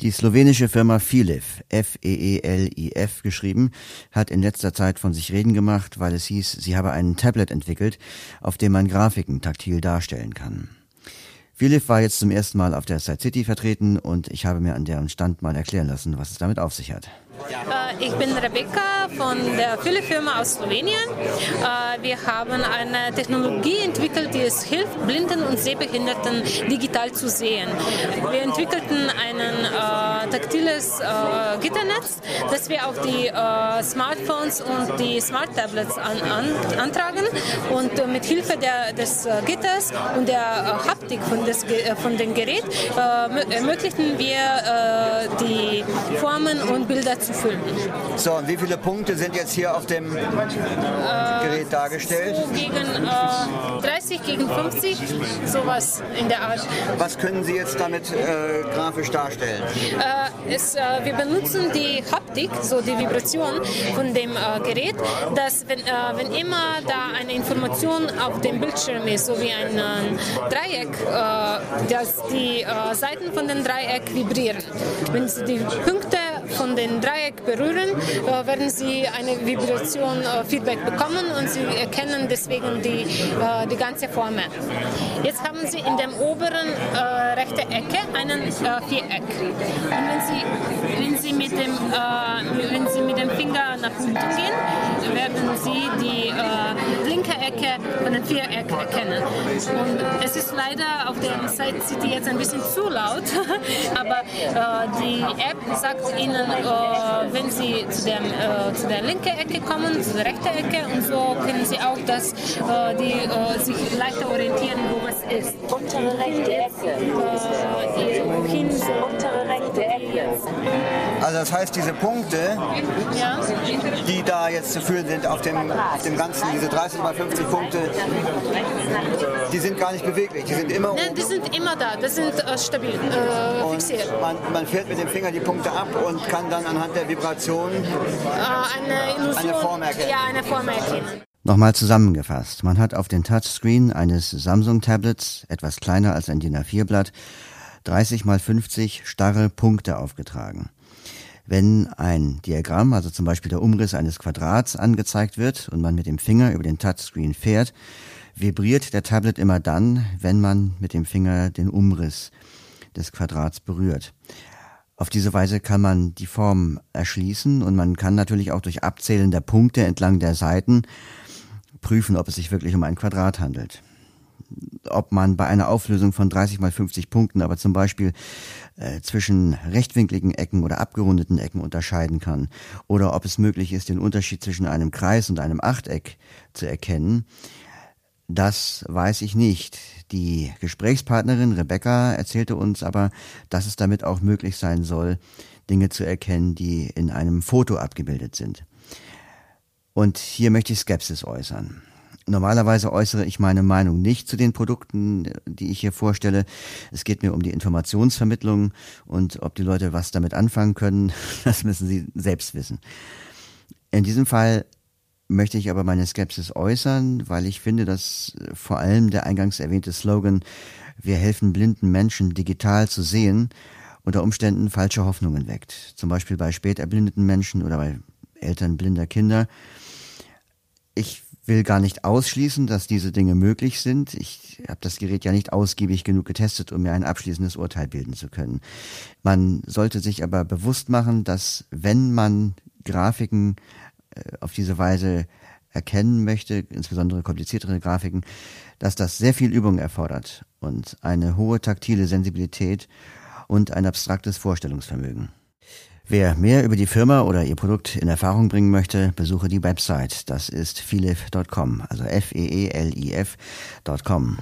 Die slowenische Firma Filiv, F-E-E-L-I-F geschrieben, hat in letzter Zeit von sich reden gemacht, weil es hieß, sie habe ein Tablet entwickelt, auf dem man Grafiken taktil darstellen kann. Philipp war jetzt zum ersten Mal auf der Side City vertreten und ich habe mir an deren Stand mal erklären lassen, was es damit auf sich hat. Äh, ich bin Rebecca von der Philipp-Firma aus Slowenien. Äh, wir haben eine Technologie entwickelt, die es hilft, Blinden und Sehbehinderten digital zu sehen. Wir entwickelten ein äh, taktiles äh, Gitternetz, das wir auf die äh, Smartphones und die Smart Tablets an, an, antragen und äh, mit Hilfe der, des Gitters und der Haptik von, des, von dem Gerät ermöglichen wir die Formen und Bilder zu füllen. So, und wie viele Punkte sind jetzt hier auf dem äh, Gerät dargestellt? So gegen äh, 30 gegen 50, sowas in der Art. Was können Sie jetzt damit äh, grafisch darstellen? Äh, es, äh, wir benutzen die Haptik, so die Vibration von dem äh, Gerät, dass wenn, wenn immer da eine Information auf dem Bildschirm ist, so wie ein Dreieck, dass die Seiten von dem Dreieck vibrieren. Wenn Sie die Punkte von dem Dreieck berühren, äh, werden Sie eine Vibration äh, Feedback bekommen und Sie erkennen deswegen die, äh, die ganze Formel. Jetzt haben Sie in der oberen rechten Ecke einen Viereck. Und wenn Sie, wenn Sie, mit, dem, Finger nach unten gehen, werden Sie die linke Ecke von dem Viereck erkennen. Und es ist leider auf der Site City jetzt ein bisschen zu laut, aber die App sagt Ihnen, äh, wenn Sie zu, dem, äh, zu der linken Ecke kommen, zu der rechten Ecke und so können Sie auch das, äh, die, äh, sich leichter orientieren, wo es ist. Untere rechte Ecke. Also das heißt, diese Punkte, die da jetzt zu führen sind auf dem, auf dem Ganzen, diese 30 mal 50 Punkte, die sind gar nicht beweglich, die sind immer Nein, die sind immer da, das sind äh, stabil, äh, fixiert. Man, man fährt mit dem Finger die Punkte ab und kann dann anhand der Vibration äh, eine, Illusion, eine Form erkennen. Ja, eine Form erkennen. Nochmal zusammengefasst. Man hat auf den Touchscreen eines Samsung-Tablets, etwas kleiner als ein DIN A4-Blatt, 30 mal 50 starre Punkte aufgetragen. Wenn ein Diagramm, also zum Beispiel der Umriss eines Quadrats, angezeigt wird und man mit dem Finger über den Touchscreen fährt, vibriert der Tablet immer dann, wenn man mit dem Finger den Umriss des Quadrats berührt. Auf diese Weise kann man die Form erschließen und man kann natürlich auch durch Abzählen der Punkte entlang der Seiten prüfen, ob es sich wirklich um ein Quadrat handelt. Ob man bei einer Auflösung von 30 mal 50 Punkten aber zum Beispiel äh, zwischen rechtwinkligen Ecken oder abgerundeten Ecken unterscheiden kann oder ob es möglich ist, den Unterschied zwischen einem Kreis und einem Achteck zu erkennen, das weiß ich nicht. Die Gesprächspartnerin Rebecca erzählte uns aber, dass es damit auch möglich sein soll, Dinge zu erkennen, die in einem Foto abgebildet sind. Und hier möchte ich Skepsis äußern. Normalerweise äußere ich meine Meinung nicht zu den Produkten, die ich hier vorstelle. Es geht mir um die Informationsvermittlung und ob die Leute was damit anfangen können, das müssen sie selbst wissen. In diesem Fall möchte ich aber meine Skepsis äußern, weil ich finde, dass äh, vor allem der eingangs erwähnte Slogan Wir helfen blinden Menschen digital zu sehen unter Umständen falsche Hoffnungen weckt. Zum Beispiel bei spät erblindeten Menschen oder bei Eltern blinder Kinder. Ich will gar nicht ausschließen, dass diese Dinge möglich sind. Ich habe das Gerät ja nicht ausgiebig genug getestet, um mir ein abschließendes Urteil bilden zu können. Man sollte sich aber bewusst machen, dass wenn man Grafiken auf diese Weise erkennen möchte, insbesondere kompliziertere Grafiken, dass das sehr viel Übung erfordert und eine hohe taktile Sensibilität und ein abstraktes Vorstellungsvermögen. Wer mehr über die Firma oder ihr Produkt in Erfahrung bringen möchte, besuche die Website. Das ist philif.com, also f e e l i f.com.